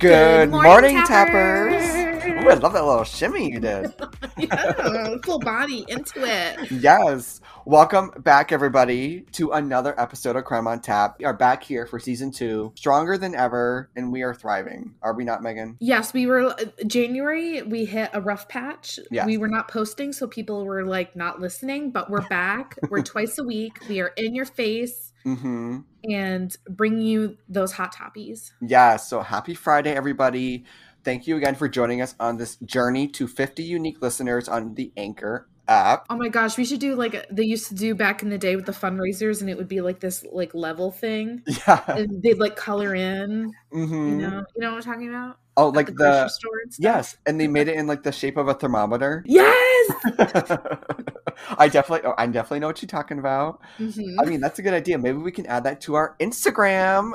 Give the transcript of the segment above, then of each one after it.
Good, morning, morning, tappers. tappers. Ooh, I love that little shimmy you did. yeah, full body into it. yes. Welcome back, everybody, to another episode of Crime on Tap. We are back here for season two, stronger than ever, and we are thriving. Are we not, Megan? Yes, we were uh, January. We hit a rough patch. Yes. We were not posting, so people were like not listening. But we're back. we're twice a week. We are in your face Mm-hmm. and bring you those hot toppies. Yeah, so happy Friday, everybody. Thank you again for joining us on this journey to 50 unique listeners on the Anchor app. Oh my gosh, we should do like they used to do back in the day with the fundraisers, and it would be like this like level thing, Yeah. and they'd like color in. hmm You know, you know what I'm talking about? Oh, At like the the. and stuff. Yes, and they made it in like the shape of a thermometer. Yes. I definitely, oh, I definitely know what you're talking about. Mhm. I mean, that's a good idea. Maybe we can add that to our Instagram.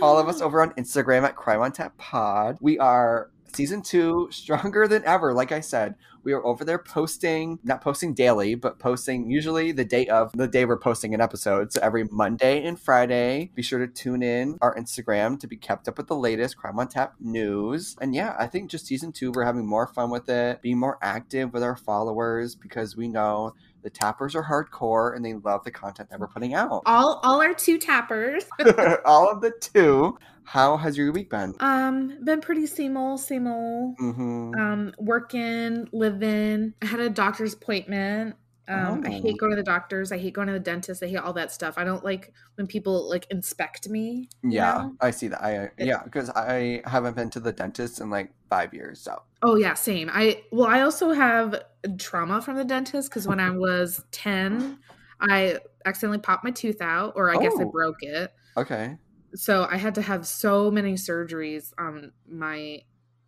Follow us over on Instagram at Crime on Tap Pod. We are season two, stronger than ever. Like I said, we are over there posting, not posting daily, but posting usually the day of the day we're posting an episode. So every Monday and Friday, be sure to tune in our Instagram to be kept up with the latest Crime on Tap news. And yeah, I think just season two, we're having more fun with it, being more active with our followers because we know the tappers are hardcore and they love the content that we're putting out. all all our two tappers. All of the two. How has your week been? Um, been pretty same old, same old. Mm-hmm. Um, working, living. I had a doctor's appointment. Um, I Oh. hate going to the doctors. I hate going to the dentist. I hate all that stuff. I don't like when people like inspect me. yeah, know? I see that. I yeah, because I haven't been to the dentist in like five years. So Oh yeah, same. I well, I also have trauma from the dentist because when I was ten, I accidentally popped my tooth out, or I guess I Oh. broke it. okay, So I had to have so many surgeries on my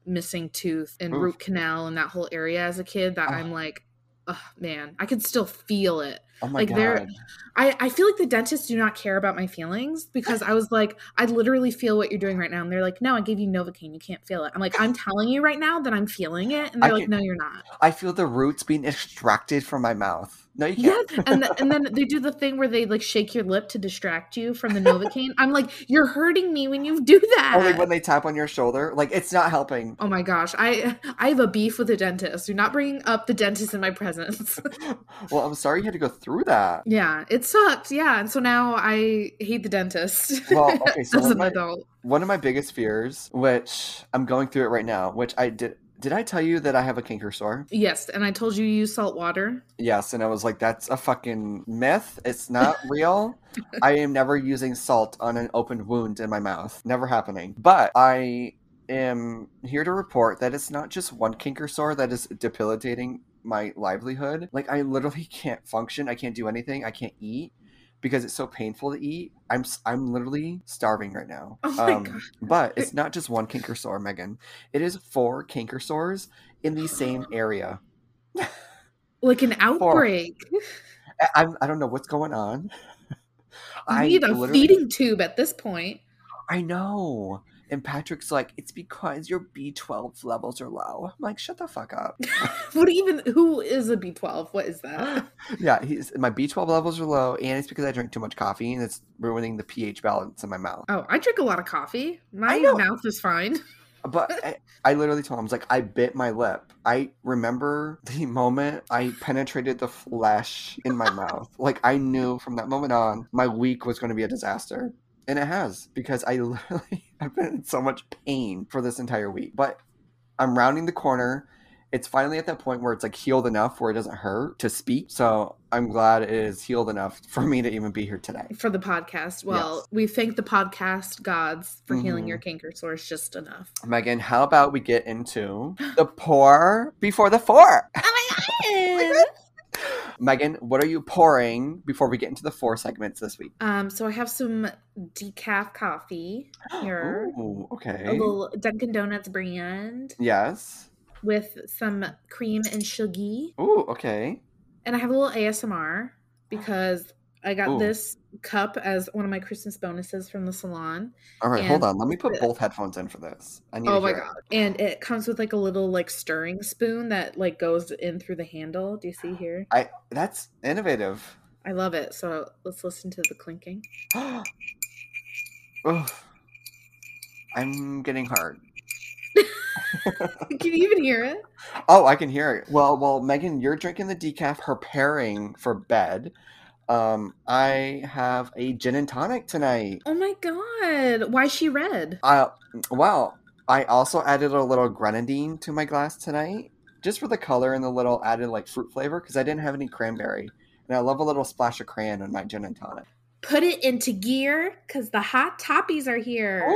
missing tooth and Oof. root canal and that whole area as a kid that Oh. I'm like, oh man, I can still feel it. Oh my Like, they're- I, I feel like the dentists do not care about my feelings because I was like, I literally feel what you're doing right now. And they're like, no, I gave you Novocaine. You can't feel it. I'm like, I'm telling you right now that I'm feeling it. And they're like, can- no, you're not. I feel the roots being extracted from my mouth. No, you can't. And, th- and then they do the thing where they like shake your lip to distract you from the Novocaine. I'm like, you're hurting me when you do that. or like when they tap on your shoulder, like it's not helping. Oh my gosh, I I have a beef with the dentist. Do not bring up the dentist in my presence. well, I'm sorry you had to go through that. yeah, it sucked. Yeah, and so now I hate the dentist. Well, okay, so as one an of my- adult. One of my biggest fears, which I'm going through it right now, which I did. Did I tell you that I have a canker sore? Yes, and I told you you use salt water. Yes, and I was like, that's a fucking myth. It's not real. I am never using salt on an open wound in my mouth. Never happening. But I am here to report that it's not just one canker sore that is debilitating my livelihood. Like, I literally can't function. I can't do anything. I can't eat because it's so painful to eat. I'm I'm literally starving right now. Um, Oh my God. But it's not just one canker sore, Megan. It is four canker sores in the same area. Like an outbreak. I, I'm, I don't know what's going on. You need a feeding tube at this point. I know. And Patrick's like, it's because your B12 levels are low. I'm like, shut the fuck up. What even? Who is a B twelve? What is that? yeah, he's my B12 levels are low, and it's because I drink too much coffee, and it's ruining the pH balance in my mouth. Oh, I drink a lot of coffee. My mouth is fine. But I, I literally told him, I was like, I bit my lip. I remember the moment I penetrated the flesh in my mouth. Like, I knew from that moment on, my week was going to be a disaster. And it has, because I literally have been in so much pain for this entire week. But I'm rounding the corner. It's finally at that point where it's like healed enough where it doesn't hurt to speak. So I'm glad it is healed enough for me to even be here today. for the podcast. Well, Yes. we thank the podcast gods for healing Mhm. your canker sores just enough. Megan, how about we get into the pour before the four? Oh Megan, what are you pouring before we get into the four segments this week? um, so I have some decaf coffee here, Ooh, a okay. little Dunkin' Donuts brand Yes. with some cream and sugar, Ooh, okay. and I have a little ASMR because I got Ooh. this cup as one of my Christmas bonuses from the salon. All right, hold on. Let me put both headphones in for this. I need Oh my hear it. god! And it comes with like a little like stirring spoon that like goes in through the handle. Do you see here? I that's innovative. I love it. So let's listen to the clinking. oh, I'm getting hard. Can you even hear it? Oh, I can hear it. Well, well, Megan, you're drinking the decaf, preparing for bed. Um, I have a gin and tonic tonight. Oh my god. Why is she red? Uh, well, I also added a little grenadine to my glass tonight, just for the color and the little added like fruit flavor, because I didn't have any cranberry, and I love a little splash of crayon in my gin and tonic. Put it into gear because the hot toppies are here.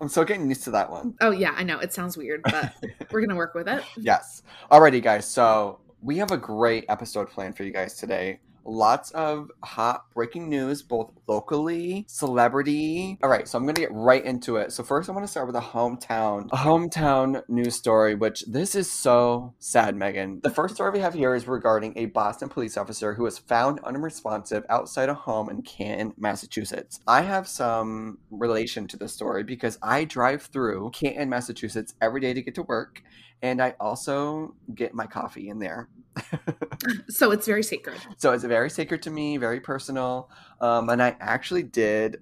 I'm still getting used to that one. Oh yeah, I know. It sounds weird, but we're gonna work with it. Yes. Alrighty, guys. So we have a great episode planned for you guys today. Lots of hot breaking news, both locally, celebrity. All right, so I'm gonna get right into it. So first, I want to start with a hometown, a hometown news story. Which this is so sad, Megan. The first story we have here is regarding a Boston police officer who was found unresponsive outside a home in Canton, Massachusetts. I have some relation to this story because I drive through Canton, Massachusetts every day to get to work, and I also get my coffee in there. so it's very sacred. So it's very sacred to me, very personal. Um, and I actually did,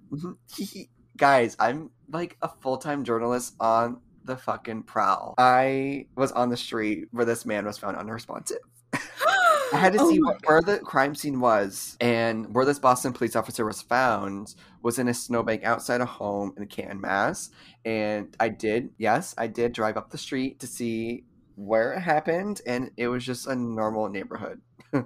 guys. I'm like a full time journalist on the fucking prowl. I was on the street where this man was found unresponsive. I had to Oh see where the crime scene was, and where this Boston police officer was found was in a snowbank outside a home in Canton, Mass. And I did, yes, I did drive up the street to see where it happened, and it was just a normal neighborhood.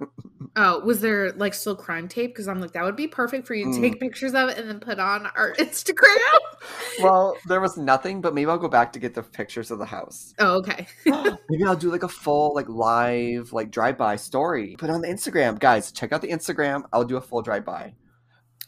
Oh, was there like still crime tape? Because I'm like, that would be perfect for you to Mm. take pictures of it and then put on our Instagram. well, there was nothing, but maybe I'll go back to get the pictures of the house. oh, okay. maybe I'll do like a full, like live, like drive by story. Put on the Instagram, guys. Check out the Instagram. I'll do a full drive by.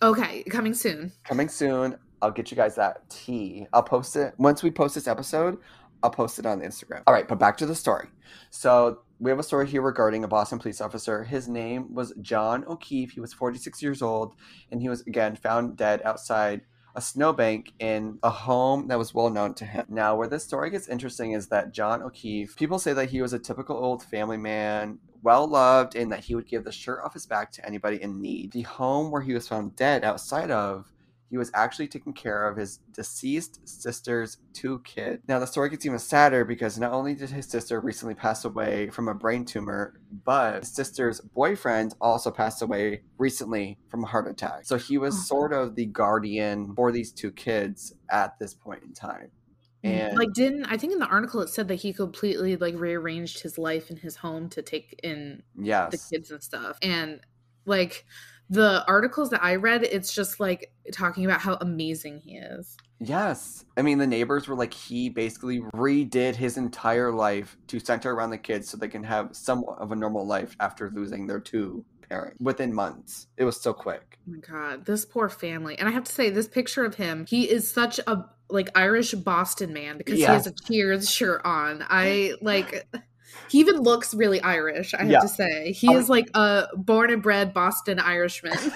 Okay, coming soon. coming soon. I'll get you guys that tea. I'll post it once we post this episode. I'll post it on Instagram. All right, but back to the story. So we have a story here regarding a Boston police officer. His name was John O'Keefe. He was 46 years old, and he was again found dead outside a snowbank in a home that was well known to him. Now, where this story gets interesting is that John O'Keefe, people say that he was a typical old family man, well loved, and that he would give the shirt off his back to anybody in need. The home where he was found dead outside of he was actually taking care of his deceased sister's two kids. Now, the story gets even sadder because not only did his sister recently pass away from a brain tumor, but his sister's boyfriend also passed away recently from a heart attack. So he was Oh. sort of the guardian for these two kids at this point in time. Hmm. And like didn't I think in the article it said that he completely like rearranged his life in his home to take in the kids and stuff. And like the articles that I read, it's just like talking about how amazing he is. Yes. I mean, the neighbors were like, he basically redid his entire life to center around the kids so they can have somewhat of a normal life after losing their two parents within months. It was so quick. Oh my god, this poor family. And I have to say, this picture of him, he is such a like Irish Boston man because he has a Cheers shirt on. I like he even looks really Irish, I have Yeah. to say. He I is like a born and bred Boston Irishman.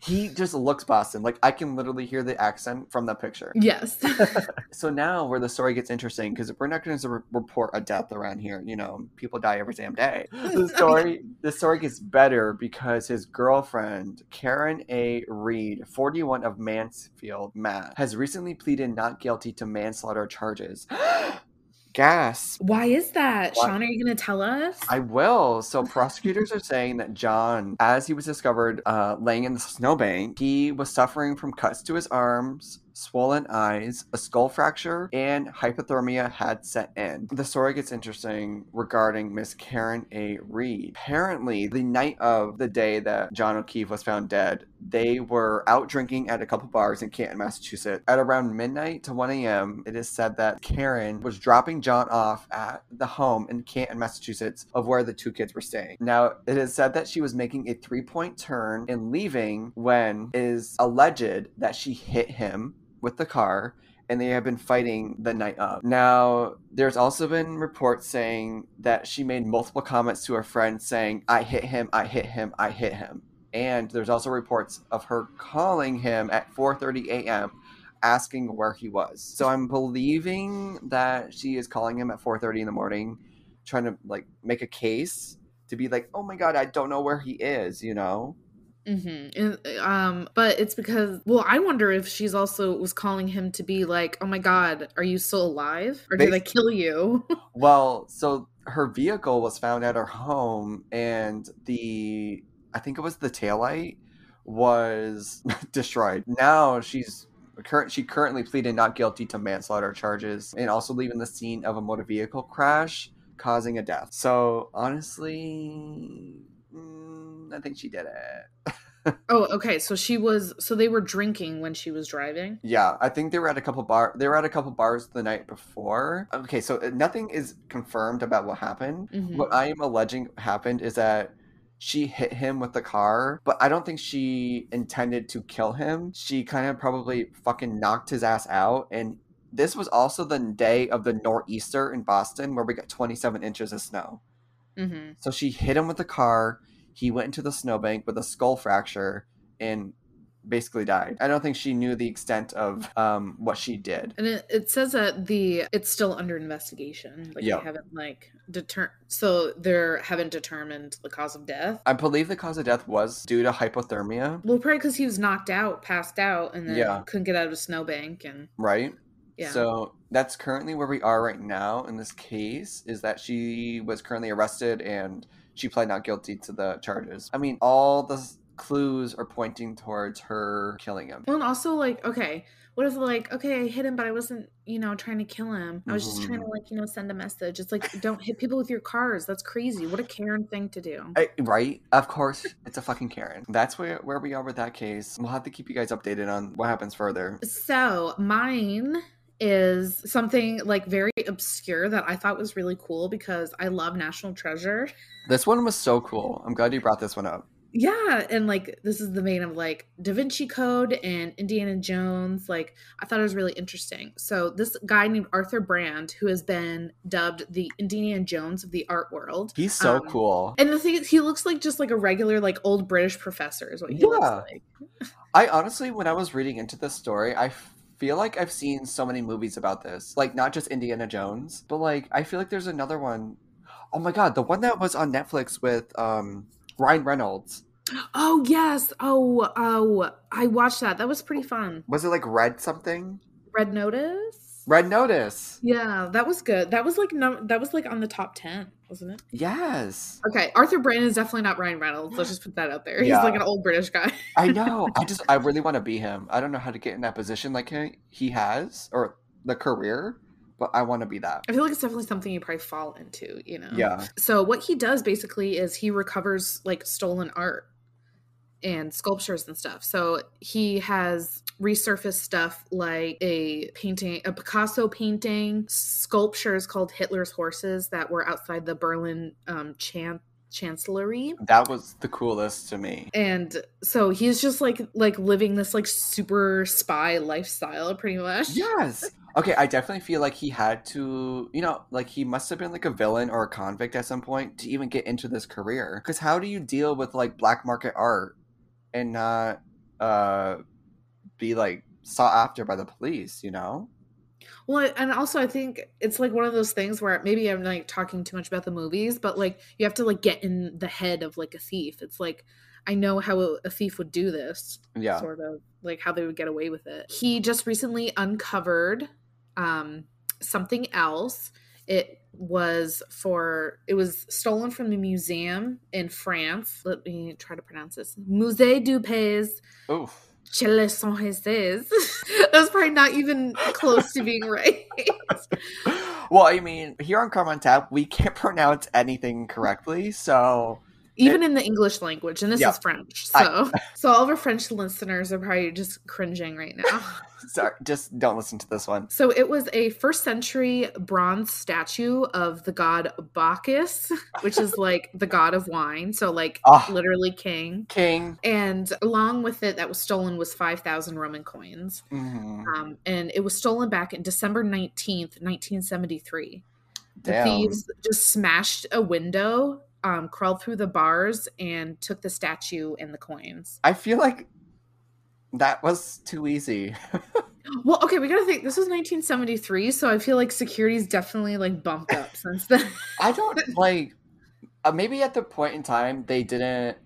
He just looks Boston. Like, I can literally hear the accent from the picture. yes. So now where the story gets interesting, because we're not going to re- report a death around here. You know, people die every damn day. The story, the story gets better because his girlfriend, Karen A. Read, 41 of Mansfield, Mass, has recently pleaded not guilty to manslaughter charges. Gas. Why is that? Why- Sean, are you gonna tell us? I will. So prosecutors are saying that John, as he was discovered uh, laying in the snowbank, he was suffering from cuts to his arms, swollen eyes, a skull fracture, and hypothermia had set in. The story gets interesting regarding Miss Karen A. Read. Apparently, the night of the day that John O'Keefe was found dead, they were out drinking at a couple bars in Canton, Massachusetts. At around midnight to 1 a.m., it is said that Karen was dropping John off at the home in Canton, Massachusetts, of where the two kids were staying. Now, it is said that she was making a three point turn and leaving when it is alleged that she hit him with the car and they have been fighting the night of. Now, there's also been reports saying that she made multiple comments to her friend saying, I hit him, I hit him, I hit him. And there's also reports of her calling him at 4:30 a.m. asking where he was. So I'm believing that she is calling him at 4:30 in the morning trying to like make a case to be like, "Oh my god, I don't know where he is," you know? Mm-hmm. um, but it's because, well, I wonder if she's also was calling him to be like, "Oh my God, are you still alive, or did I kill you?" well, so her vehicle was found at her home, and the I think it was the taillight was destroyed. Now she's current she currently pleaded not guilty to manslaughter charges and also leaving the scene of a motor vehicle crash causing a death. So honestly, mm, I think she did it. oh, okay. So she was. So they were drinking when she was driving. Yeah, I think they were at a couple bar. They were at a couple bars the night before. Okay, so uh, nothing is confirmed about what happened. Mm-hmm. What I am alleging happened is that she hit him with the car, but I don't think she intended to kill him. She kind of probably fucking knocked his ass out. And this was also the day of the nor'easter in Boston where we got 27 inches of snow. Mm-hmm. So she hit him with the car. He went into the snowbank with a skull fracture and basically died. I don't think she knew the extent of um, what she did. And it, it says that the it's still under investigation. Like yep. they haven't like deter so they haven't determined the cause of death. I believe the cause of death was due to hypothermia. Well, probably because he was knocked out, passed out, and then yeah. couldn't get out of a snowbank and right. Yeah. So that's currently where we are right now in this case. Is that she was currently arrested and she pled not guilty to the charges. I mean, all the clues are pointing towards her killing him. Well, and also like, okay, what if like, okay, I hit him, but I wasn't, you know, trying to kill him. I was just trying to mm-hmm. like, you know, send a message. It's like, don't hit people with your cars. That's crazy. What a Karen thing to do. I, right? Of course, it's a fucking Karen. That's where where we are with that case. We'll have to keep you guys updated on what happens further. So mine is something like very obscure that I thought was really cool because I love National Treasure. This one was so cool. I'm glad you brought this one up. Yeah, and like this is the vein of like Da Vinci Code and Indiana Jones. Like I thought it was really interesting. So this guy named Arthur Brand, who has been dubbed the Indiana Jones of the art world. He's so um, cool. And the thing is, he looks like just like a regular like old British professor. Is what he yeah. looks like. I honestly, when I was reading into this story, I feel like I've seen so many movies about this. Like not just Indiana Jones, but like I feel like there's another one. Oh my god, the one that was on Netflix with um Ryan Reynolds. Oh yes. Oh oh, I watched that. That was pretty fun. Was it like Red something? Red Notice. Red Notice. Yeah, that was good. That was like no, that was like on the top ten, wasn't it? Yes. Okay, Arthur Brand is definitely not Ryan Reynolds. Let's just put that out there. He's like an old British guy. I know. I just I really want to be him. I don't know how to get in that position like he, he has or the career but I want to be that. I feel like it's definitely something you probably fall into, you know? Yeah. So what he does basically is he recovers like stolen art and sculptures and stuff. So he has resurfaced stuff like a painting, a Picasso painting, sculptures called Hitler's Horses that were outside the Berlin um, Chan- chancellery that was the coolest to me and so he's just like like living this like super spy lifestyle pretty much yes Okay, I definitely feel like he had to, you know, like he must have been like a villain or a convict at some point to even get into this career. Because how do you deal with like black market art and not uh, be like sought after by the police? You know. Well, and also I think it's like one of those things where maybe I'm like talking too much about the movies, but like you have to like get in the head of like a thief. It's like I know how a thief would do this. Yeah. Sort of like how they would get away with it. He just recently uncovered um, something else. It was for it was stolen from the museum in France. Let me try to pronounce this. Musée du Pays. Chile San That's probably not even close to being right. well, I mean, here on Crime on Tap, we can't pronounce anything correctly, so even in the English language, and this yeah, is French. So, I, so all of our French listeners are probably just cringing right now. Sorry, just don't listen to this one. So it was a first century bronze statue of the god Bacchus, which is like the god of wine. So like oh, literally king. King. And along with it, that was stolen was 5,000 Roman coins. Mm-hmm. Um, and it was stolen back in December 19th, 1973. Damn. The thieves just smashed a window um, crawled through the bars and took the statue and the coins. I feel like that was too easy. well, okay, we gotta think. This was 1973, so I feel like security's definitely like bumped up since then. I don't like. Uh, maybe at the point in time they didn't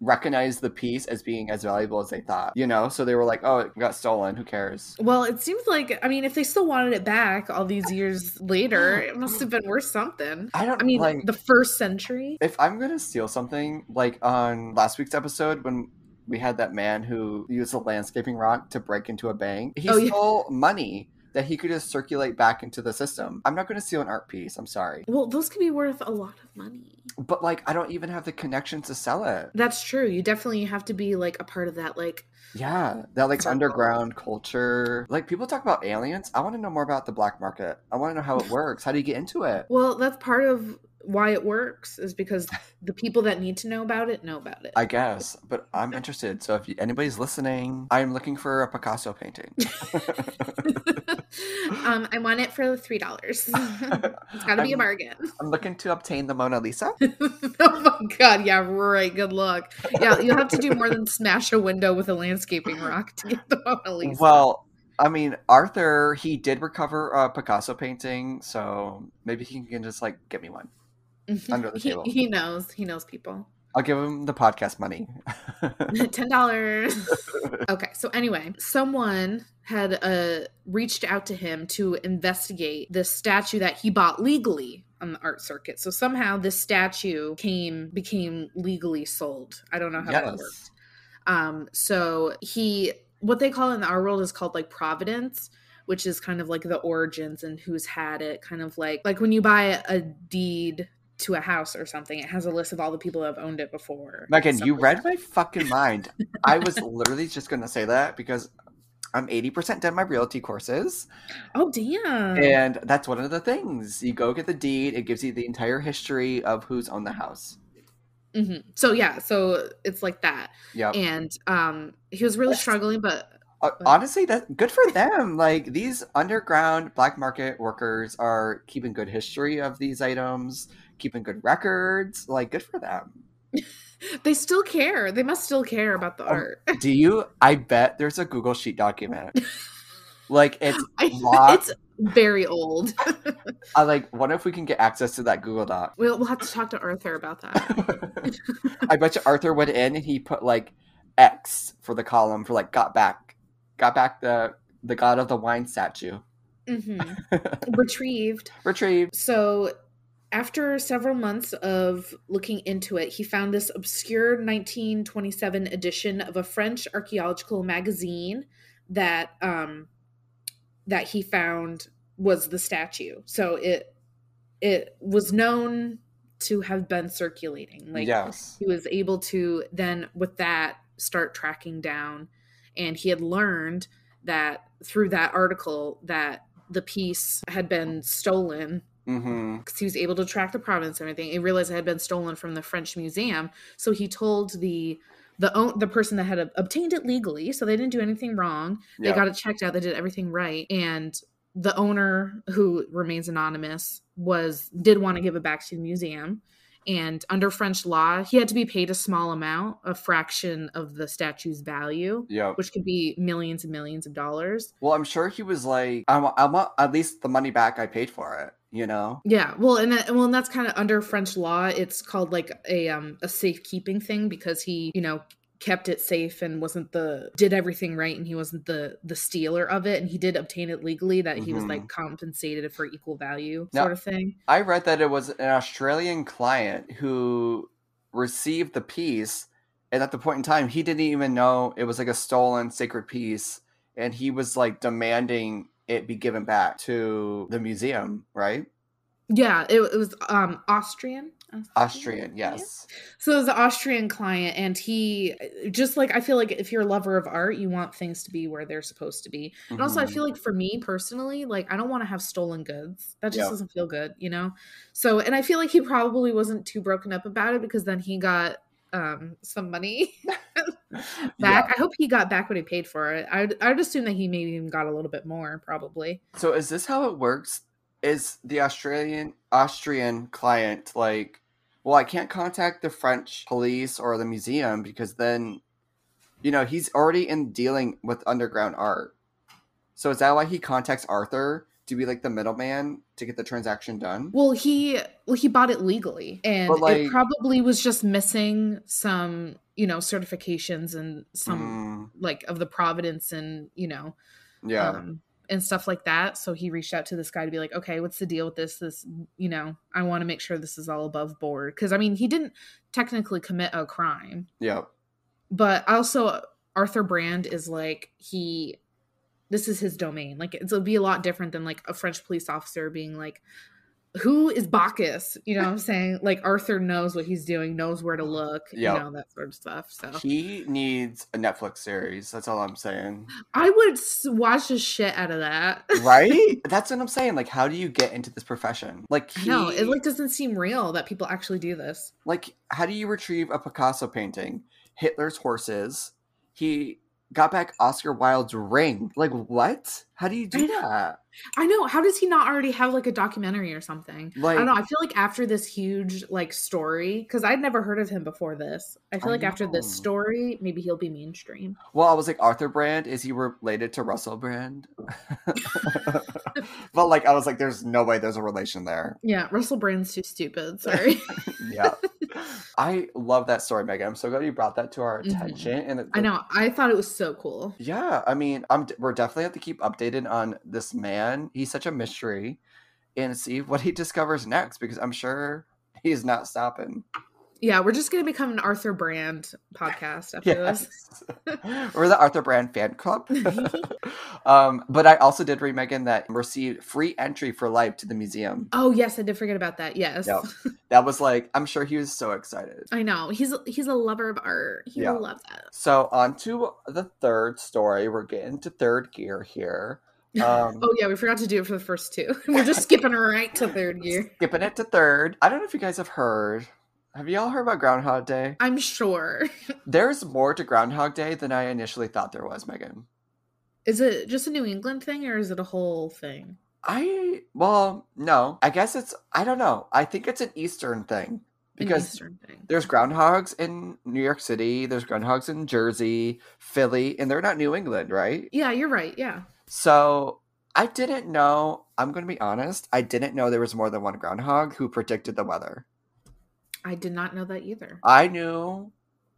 recognize the piece as being as valuable as they thought. You know, so they were like, "Oh, it got stolen. Who cares?" Well, it seems like I mean, if they still wanted it back all these years later, it must have been worth something. I don't. I mean, like the first century. if I'm gonna steal something, like on last week's episode when we had that man who used a landscaping rock to break into a bank, he Oh, yeah. stole money that he could just circulate back into the system. I'm not gonna steal an art piece. I'm sorry, Well, those could be worth a lot of money. but like I don't even have the connections to sell it. That's true. You definitely have to be like a part of that. Like, Yeah, that like underground culture. Like people talk about aliens. I want to know more about the black market. I want to know how it works. How do you get into it? well, that's part of why it works is because the people that need to know about it know about it. I guess, but I'm interested. So if you, anybody's listening, I'm looking for a Picasso painting. um, I want it for three dollars. it's got to be a bargain. I'm looking to obtain the Mona Lisa. oh my god! Yeah, right. Good luck. Yeah, you'll have to do more than smash a window with a landscaping rock to get the Mona Lisa. Well, I mean, Arthur, he did recover a Picasso painting, so maybe he can just like get me one. Under the he, table. he knows. He knows people. I'll give him the podcast money. Ten dollars. okay. So anyway, someone had uh, reached out to him to investigate the statue that he bought legally on the art circuit. So somehow this statue came became legally sold. I don't know how that worked. yes. Um, so he, what they call in our world is called like providence, which is kind of like the origins and who's had it. Kind of like like when you buy a deed to a house or something, it has a list of all the people that have owned it before. Megan, you read my fucking mind. I was literally just going to say that because I'm 80% done my realty courses. Oh damn! And that's one of the things. You go get the deed, it gives you the entire history of who's owned the house. Mhm. So yeah, so it's like that, Yeah. and um, he was really That's- struggling, but Uh, honestly, that good for them. Like these underground black market workers are keeping good history of these items, keeping good records. Like good for them. they still care. They must still care about the Um, art. Do you? I bet there's a Google Sheet document. Like it's I, lots- it's very old. I like. Wonder if we can get access to that Google Doc. we'll we'll have to talk to Arthur about that. I bet you Arthur went in and he put like X for the column for like got back, got back the the god of the wine statue. hmm Retrieved. Retrieved. So, after several months of looking into it, he found this obscure 1927 edition of a French archaeological magazine that um, that he found was the statue. So it it was known to have been circulating. Like yes. he was able to then with that start tracking down and he had learned that through that article that the piece had been stolen Mm-hmm. because he was able to track the provenance and everything he realized it had been stolen from the french museum so he told the the own, the person that had obtained it legally so they didn't do anything wrong they Yeah. got it checked out they did everything right and the owner who remains anonymous was did want to give it back to the museum and under french law he had to be paid a small amount a fraction of the statue's value yeah. which could be millions and millions of dollars Well, I'm sure he was like, I want, I want at least the money back I paid for it. You know. yeah well and that, well and that's kind of under french law it's called like a um a safekeeping thing because he you know kept it safe and wasn't the did everything right and he wasn't the the stealer of it and he did obtain it legally that he was Mhm. like compensated for equal value Now- sort of thing I read that it was an Australian client who received the piece, and at the point in time, he didn't even know it was like a stolen sacred piece, and he was like demanding it be given back to the museum, right? yeah it, it was um austrian Austrian, Yeah. yes. So it was an Austrian client, and he just like I feel like if you're a lover of art, you want things to be where they're supposed to be. And also, I Mhm. feel like for me personally, like I don't want to have stolen goods. That just Yeah. doesn't feel good, you know. So, and I feel like he probably wasn't too broken up about it because then he got um some money back. I hope he got back what he paid for it. I'd I'd assume that he maybe even got a little bit more, probably. So is this how it works? Is the Australian Austrian client like, well, I can't contact the French police or the museum because then, you know, he's already in dealing with underground art. So is that why he contacts Arthur to be like the middleman to get the transaction done. Well, he well he bought it legally, and like- it probably was just missing some, you know, certifications and some Mm, like of the providence and you know, yeah. um, and stuff like that. So he reached out to this guy to be like, okay, what's the deal with this? This, you know, I want to make sure this is all above board because I mean, he didn't technically commit a crime, yeah. but also Arthur Brand is like he this is his domain. Like it'll be a lot different than like a French police officer being like who is Bacchus? You know what I'm saying? Like Arthur knows what he's doing, knows where to look, Yep. you know, that sort of stuff. So He needs a Netflix series. That's all I'm saying. I would watch the shit out of that. Right? That's what I'm saying. Like, how do you get into this profession? Like, he, know it like doesn't seem real that people actually do this. like, how do you retrieve a Picasso painting? Hitler's horses. He got back Oscar Wilde's ring. Like, what? How do you do know. that? I know. How does he not already have like a documentary or something? Like, I don't know. I feel like after this huge like story, because I'd never heard of him before this. I feel I like after this story, maybe he'll be mainstream. well, I was like, Arthur Brand, is he related to Russell Brand? but, like, I was like, there's no way there's a relation there. Yeah, Russell Brand's too stupid. Sorry. yeah. I love that story, Megan. I'm so glad you brought that to our Mhm. attention. And it- I know. I thought it was so cool. Yeah, I mean, I'm we're definitely have to keep updated on this man. He's such a mystery, and see what he discovers next because I'm sure he's not stopping. Yeah, we're just gonna become an Arthur Brand podcast after this. Yes. we're the Arthur Brand fan club. um, but I also did read Megan that received free entry for life to the museum. Oh yes, I did forget about that. Yes. Yep. That was like, I'm sure he was so excited. I know. He's he's a lover of art. He Yeah. will love that. So on to the third story. We're getting to third gear here. Um, oh yeah, we forgot to do it for the first two. We're just skipping right to third gear. skipping it to third. I don't know if you guys have heard. Have y'all heard about Groundhog Day? I'm sure. There's more to Groundhog Day than I initially thought there was, Megan. Is it just a New England thing or is it a whole thing? I well, no. I guess it's I don't know. I think it's an Eastern thing because Eastern thing. there's groundhogs in New York City, there's groundhogs in Jersey, Philly, and they're not New England, right? Yeah, you're right. Yeah. So I didn't know. I'm going to be honest. I didn't know there was more than one groundhog who predicted the weather. I did not know that either. I knew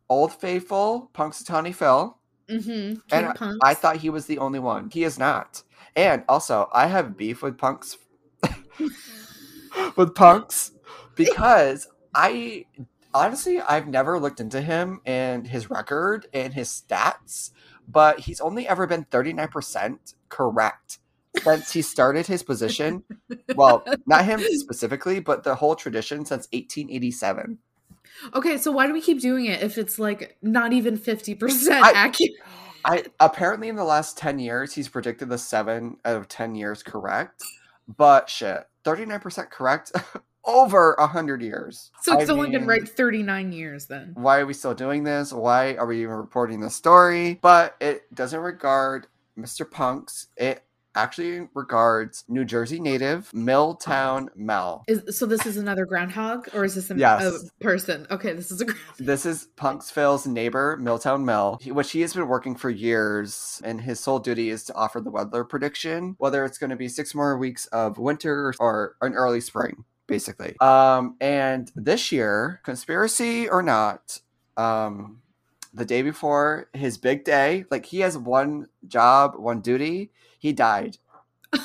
Old Faithful, Punxsutawney Phil, Mm-hmm. and I, I thought he was the only one. He is not. And also, I have beef with punks with punks because I honestly I've never looked into him and his record and his stats, but he's only ever been 39% correct since he started his position. Well, not him specifically, but the whole tradition since 1887. Okay, so why do we keep doing it if it's like not even 50% I- accurate? I apparently in the last 10 years he's predicted the 7 out of 10 years correct. But shit, 39% correct over 100 years. So it's I only been right 39 years then. Why are we still doing this? Why are we even reporting this story? But it doesn't regard Mr. Punks. It actually regards New Jersey native Milltown Mel. Is so this is another groundhog or is this a, Yes. a person? Okay, this is a groundhog. This is Punksville's neighbor, Milltown Mel, he- which he has been working for years, and his sole duty is to offer the weather prediction, whether it's going to be six more weeks of winter or an early spring, basically. Um, and this year, conspiracy or not, um, the day before his big day, like he has one job, one duty, he died.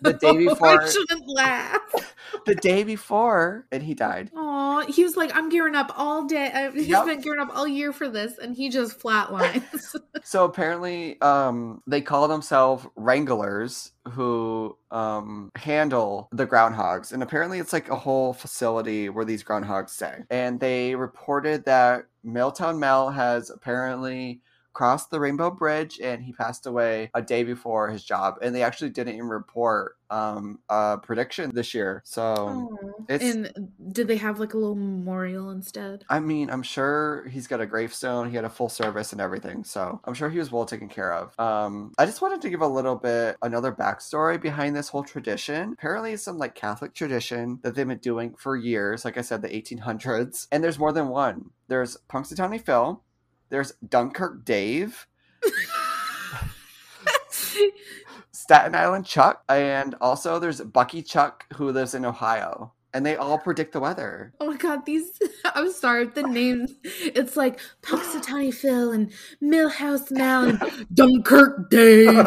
The day before- I shouldn't laugh. The day before, and he died. Aw, he was like, I'm gearing up all day. I, he's Yep. been gearing up all year for this, and he just flatlines. So apparently, um, they call themselves wranglers who um, handle the groundhogs, and apparently it's like a whole facility where these groundhogs stay. And they reported that Milltown Mel has apparently crossed the Rainbow Bridge, and he passed away a day before his job. And they actually didn't even report um, a prediction this year. So. It's- and did they have like a little memorial instead? I mean, I'm sure he's got a gravestone. He had a full service and everything, so I'm sure he was well taken care of. Um, I just wanted to give a little bit another backstory behind this whole tradition. Apparently, it's some like Catholic tradition that they've been doing for years. Like I said, the 1800s, and there's more than one. There's Punxsutawney Phil. There's Dunkirk Dave. Staten Island Chuck, and also there's Buckeye Chuck who lives in Ohio. And they all predict the weather. Oh my god, these I'm sorry, the names it's like Punxsutawney Phil and Millhouse Mel and Dunkirk Dave.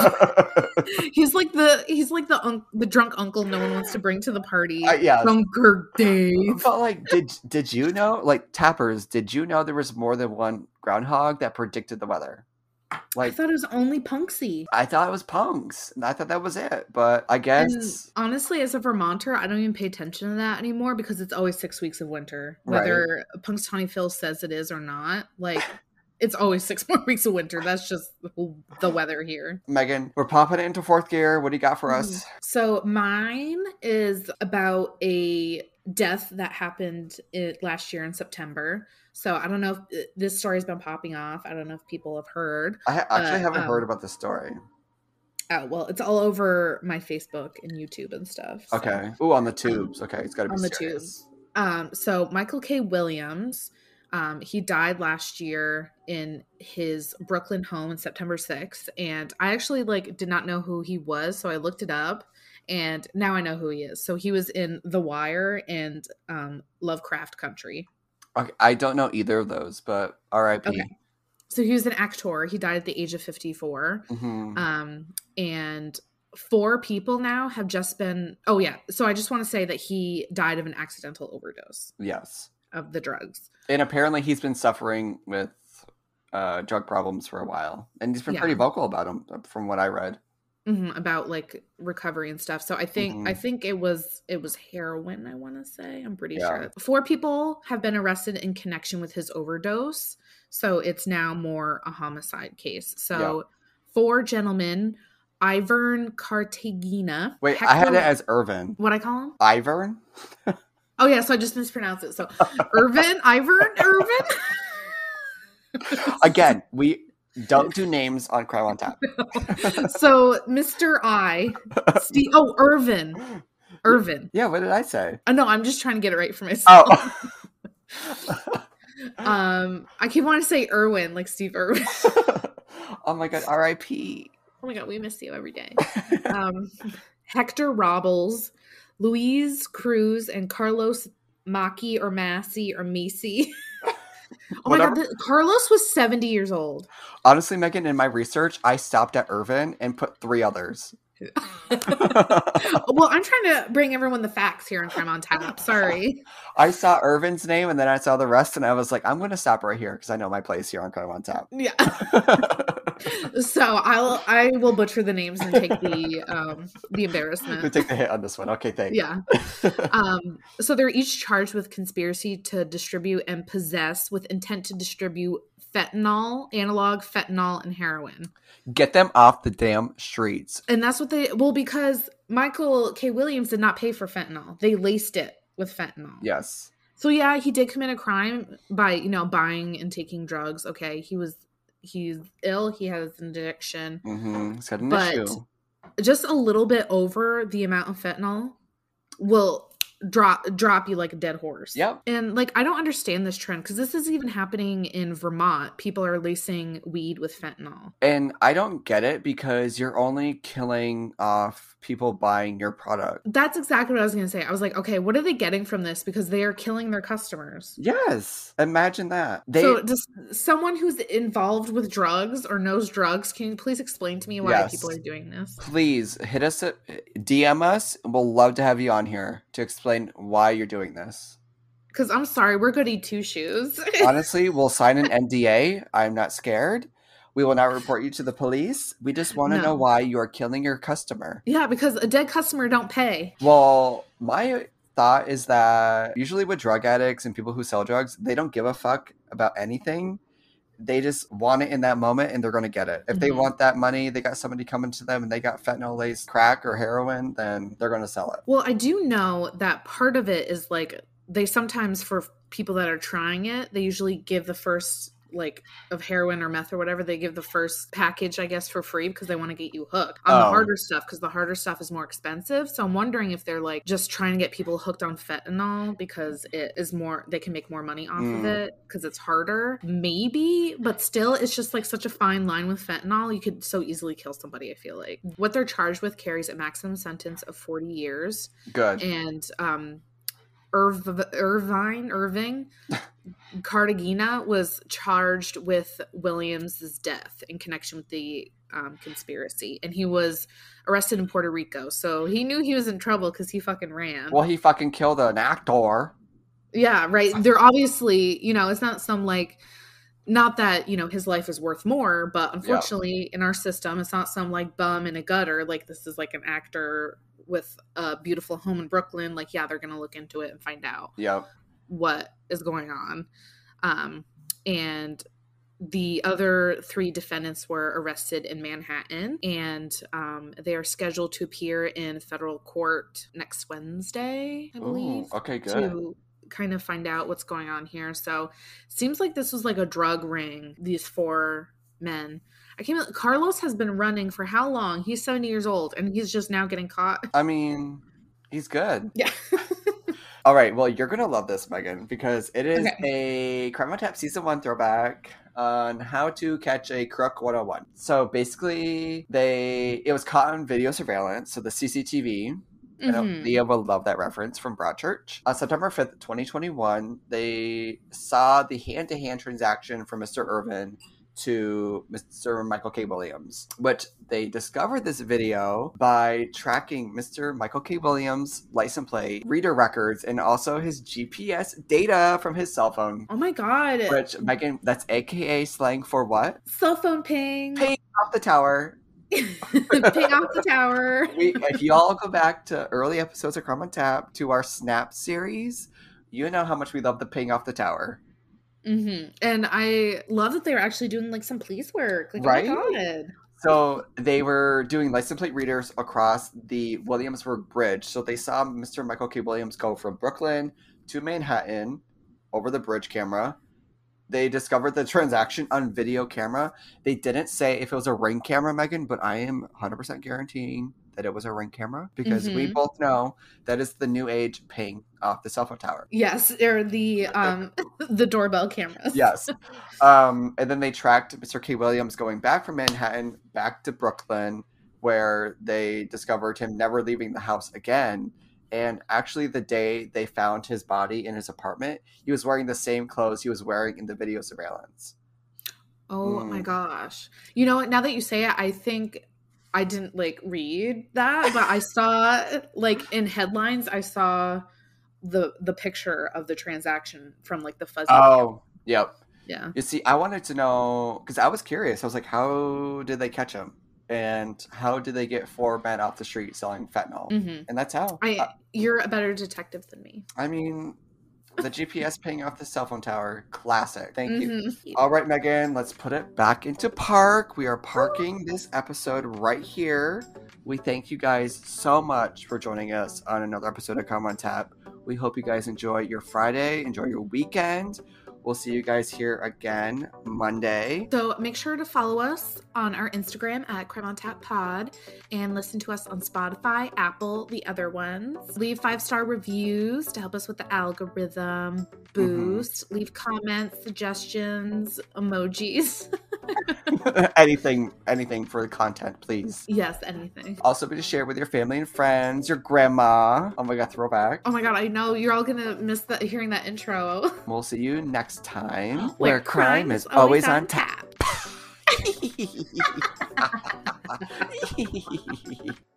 he's like the he's like the un- the drunk uncle no one wants to bring to the party. Uh, yeah. Dunkirk Dave. But like, did did you know, like tappers, did you know there was more than one groundhog that predicted the weather? Like, I thought it was only Punksy. I thought it was punks, I thought that was it. But I guess And honestly, as a Vermonter, I don't even pay attention to that anymore because it's always six weeks of winter. Right. Whether Punxsutawney Phil says it is or not, like it's always six more weeks of winter. That's just the weather here. Megan, we're popping it into fourth gear. What do you got for mm-hmm. us? So mine is about a death that happened it, last year in September. So I don't know if uh, this story's been popping off. I don't know if people have heard. I actually Uh, haven't um, heard about this story. Oh well, it's all over my Facebook and YouTube and stuff. so- Okay. Ooh, on the tubes. Okay, it's got to be On the serious. tubes. Um, so Michael K. Williams, um, he died last year in his Brooklyn home on September 6th. And I actually like did not know who he was, so I looked it up and now I know who he is. So he was in The Wire and um Lovecraft Country. Okay, I don't know either of those, but R.I.P. Okay. So he was an actor. He died at the age of 54. Mhm. Um, and four people now have just been oh yeah. So I just want to say that he died of an accidental overdose yes, of the drugs. and apparently he's been suffering with uh, drug problems for a while, and he's been Yeah. pretty vocal about them, from what I read. Hmm about like recovery and stuff. So I think I Mhm. think it was it was heroin. I want to say I'm pretty Yeah. sure four people have been arrested in connection with his overdose. So it's now more a homicide case. So four gentlemen, Ivern Cartagena. Wait, I had it as Irvin. what I call him. Ivern? Oh yeah, so I just mispronounced it. So Irvin, Ivern, Irvin. Again, we don't do names on Crime on Tap. so Mr. I, Steve. Oh, Irvin, Irvin. Yeah, what did I say? Oh, no, I'm just trying to get it right for myself. Oh. Um, I keep wanting to say Irwin, like Steve Irwin. oh my god, R.I.P. oh my god, we miss you every day. Um, Hector Robles, Louise Cruz, and Carlos Maki or Massey or Macy. oh my god, the, Carlos was 70 years old. Honestly, Megan, in my research, I stopped at Irvin and put three others. well, I'm trying to bring everyone the facts here in Crime on Tap. Sorry. I saw Irvin's name and then I saw the rest, and I was like, I'm going to stop right here because I know my place here on Crime on Tap. Yeah. So I'll I will butcher the names and take the um the we embarrassment. take the hit on this one. Okay, thanks. Yeah. Um so they're each charged with conspiracy to distribute and possess with intent to distribute fentanyl, analog fentanyl and heroin. Get them off the damn streets. And that's what they well because Michael K. Williams did not pay for fentanyl. They laced it with fentanyl. Yes. So yeah, he did commit a crime by, you know, buying and taking drugs. Okay. He was he's ill, he has an addiction. Mm-hmm. It's got an But- issue. just a little bit over the amount of fentanyl will drop drop you like a dead horse. Yep. And like I don't understand this trend because this is even happening in Vermont. People are lacing weed with fentanyl. And I don't get it because you're only killing off people buying your product. That's exactly what I was gonna say. I was like, okay, what are they getting from this? Because they are killing their customers. Yes. Imagine that. They so does someone who's involved with drugs or knows drugs, can you please explain to me why Yes. people are doing this? please hit us up, DM us. We'll love to have you on here to explain why you're doing this. Because I'm sorry, we're goody two shoes. Honestly, we'll sign an NDA. I'm not scared. We will not report you to the police. We just want to No. know why you are killing your customer. yeah, because a dead customer don't pay. Well, my thought is that usually with drug addicts and people who sell drugs, they don't give a fuck about anything. They just want it in that moment and they're going to get it. If they Mhm. want that money, they got somebody coming to them and they got fentanyl laced crack or heroin, then they're going to sell it. Well, I do know that part of it is like they sometimes for people that are trying it, they usually give the first like of heroin or meth or whatever, they give the first package, I guess, for free because they want to get you hooked on the Oh. harder stuff because the harder stuff is more expensive. So I'm wondering if they're like just trying to get people hooked on fentanyl because it is more they can make more money off of Mm. it because it's harder. Maybe, but still it's just like such a fine line with fentanyl. You could so easily kill somebody, I feel like. What they're charged with carries a maximum sentence of 40 years Good. and um Irv- Irvine Irving Cartagena was charged with Williams's death in connection with the um, conspiracy, and he was arrested in Puerto Rico. So he knew he was in trouble because he fucking ran. Well, he fucking killed an actor. Yeah, right. They're obviously, you know, it's not some like, not that you know his life is worth more, but unfortunately, in our system, it's not some like bum in a gutter. Like this is like an actor with a beautiful home in Brooklyn. Like, yeah, they're gonna look into it and find out Yeah. what is going on. Um, and the other three defendants were arrested in Manhattan, and um, they are scheduled to appear in federal court next Wednesday, I believe Ooh, okay, good. to kind of find out what's going on here. So seems like this was like a drug ring, these four men. I can't Carlos has been running for how long? He's 70 years old and he's just now getting caught. I mean, he's good. Yeah. All right, well, you're gonna love this, Megan, because it is Okay. a Crime on Tap season one throwback on how to catch a crook 101. So basically, they it was caught on video surveillance, so the CCTV. I know Mhm. Leah will love that reference from Broadchurch. On September 5th, 2021, they saw the hand to hand transaction from Mr. Irvin to Mr. Michael K. Williams, which they discovered this video by tracking Mr. Michael K. Williams' license plate, reader records, and also his GPS data from his cell phone. Oh my god. Which, Megan, that's AKA slang for what? Cell phone ping. Ping. Off the tower. ping off the tower. we, if you all go back to early episodes of Crime on Tap to our Snap series, you know how much we love the ping off the tower. Hmm And I love that they were actually doing like some police work. Like, Right? oh my god. So they were doing license plate readers across the Williamsburg Bridge. So they saw Mr. Michael K. Williams go from Brooklyn to Manhattan over the bridge camera. They discovered the transaction on video camera. They didn't say if it was a ring camera, Megan, but I am 100% guaranteeing that it was a ring camera because we Mhm. both know that is the new age ping off the cell phone tower. Yes, or the um the doorbell cameras. yes. Um, and then they tracked Mr. K. Williams going back from Manhattan back to Brooklyn, where they discovered him never leaving the house again. And actually, the day they found his body in his apartment, he was wearing the same clothes he was wearing in the video surveillance. Oh my Mm. gosh. You know what? Now that you say it, I think I didn't like read that, but I saw like in headlines, I saw the the picture of the transaction from like the fuzzy. Oh, yep. yeah. You see, I wanted to know because I was curious. I was like, how did they catch him? And how did they get four men off the street selling fentanyl? hmm And that's how. I Uh, you're a better detective than me. I mean, the GPS ping off the cell phone tower, classic. Thank you. Mhm. All right, Megan, let's put it back into park. We are parking this episode right here. We thank you guys so much for joining us on another episode of Crime on Tap. We hope you guys enjoy your Friday, enjoy your weekend. We'll see you guys here again Monday. So make sure to follow us on our Instagram at Crime on Tap Pod and listen to us on Spotify, Apple, the other ones. Leave five star reviews to help us with the algorithm boost. Mm-hmm. Leave comments, suggestions, emojis. anything, anything for the content, please. yes, anything. Also, be to share with your family and friends, your grandma. Oh my god, throwback. Oh my god, I know you're all gonna miss that hearing that intro. We'll see you next time. Where crime is always on tap. tap.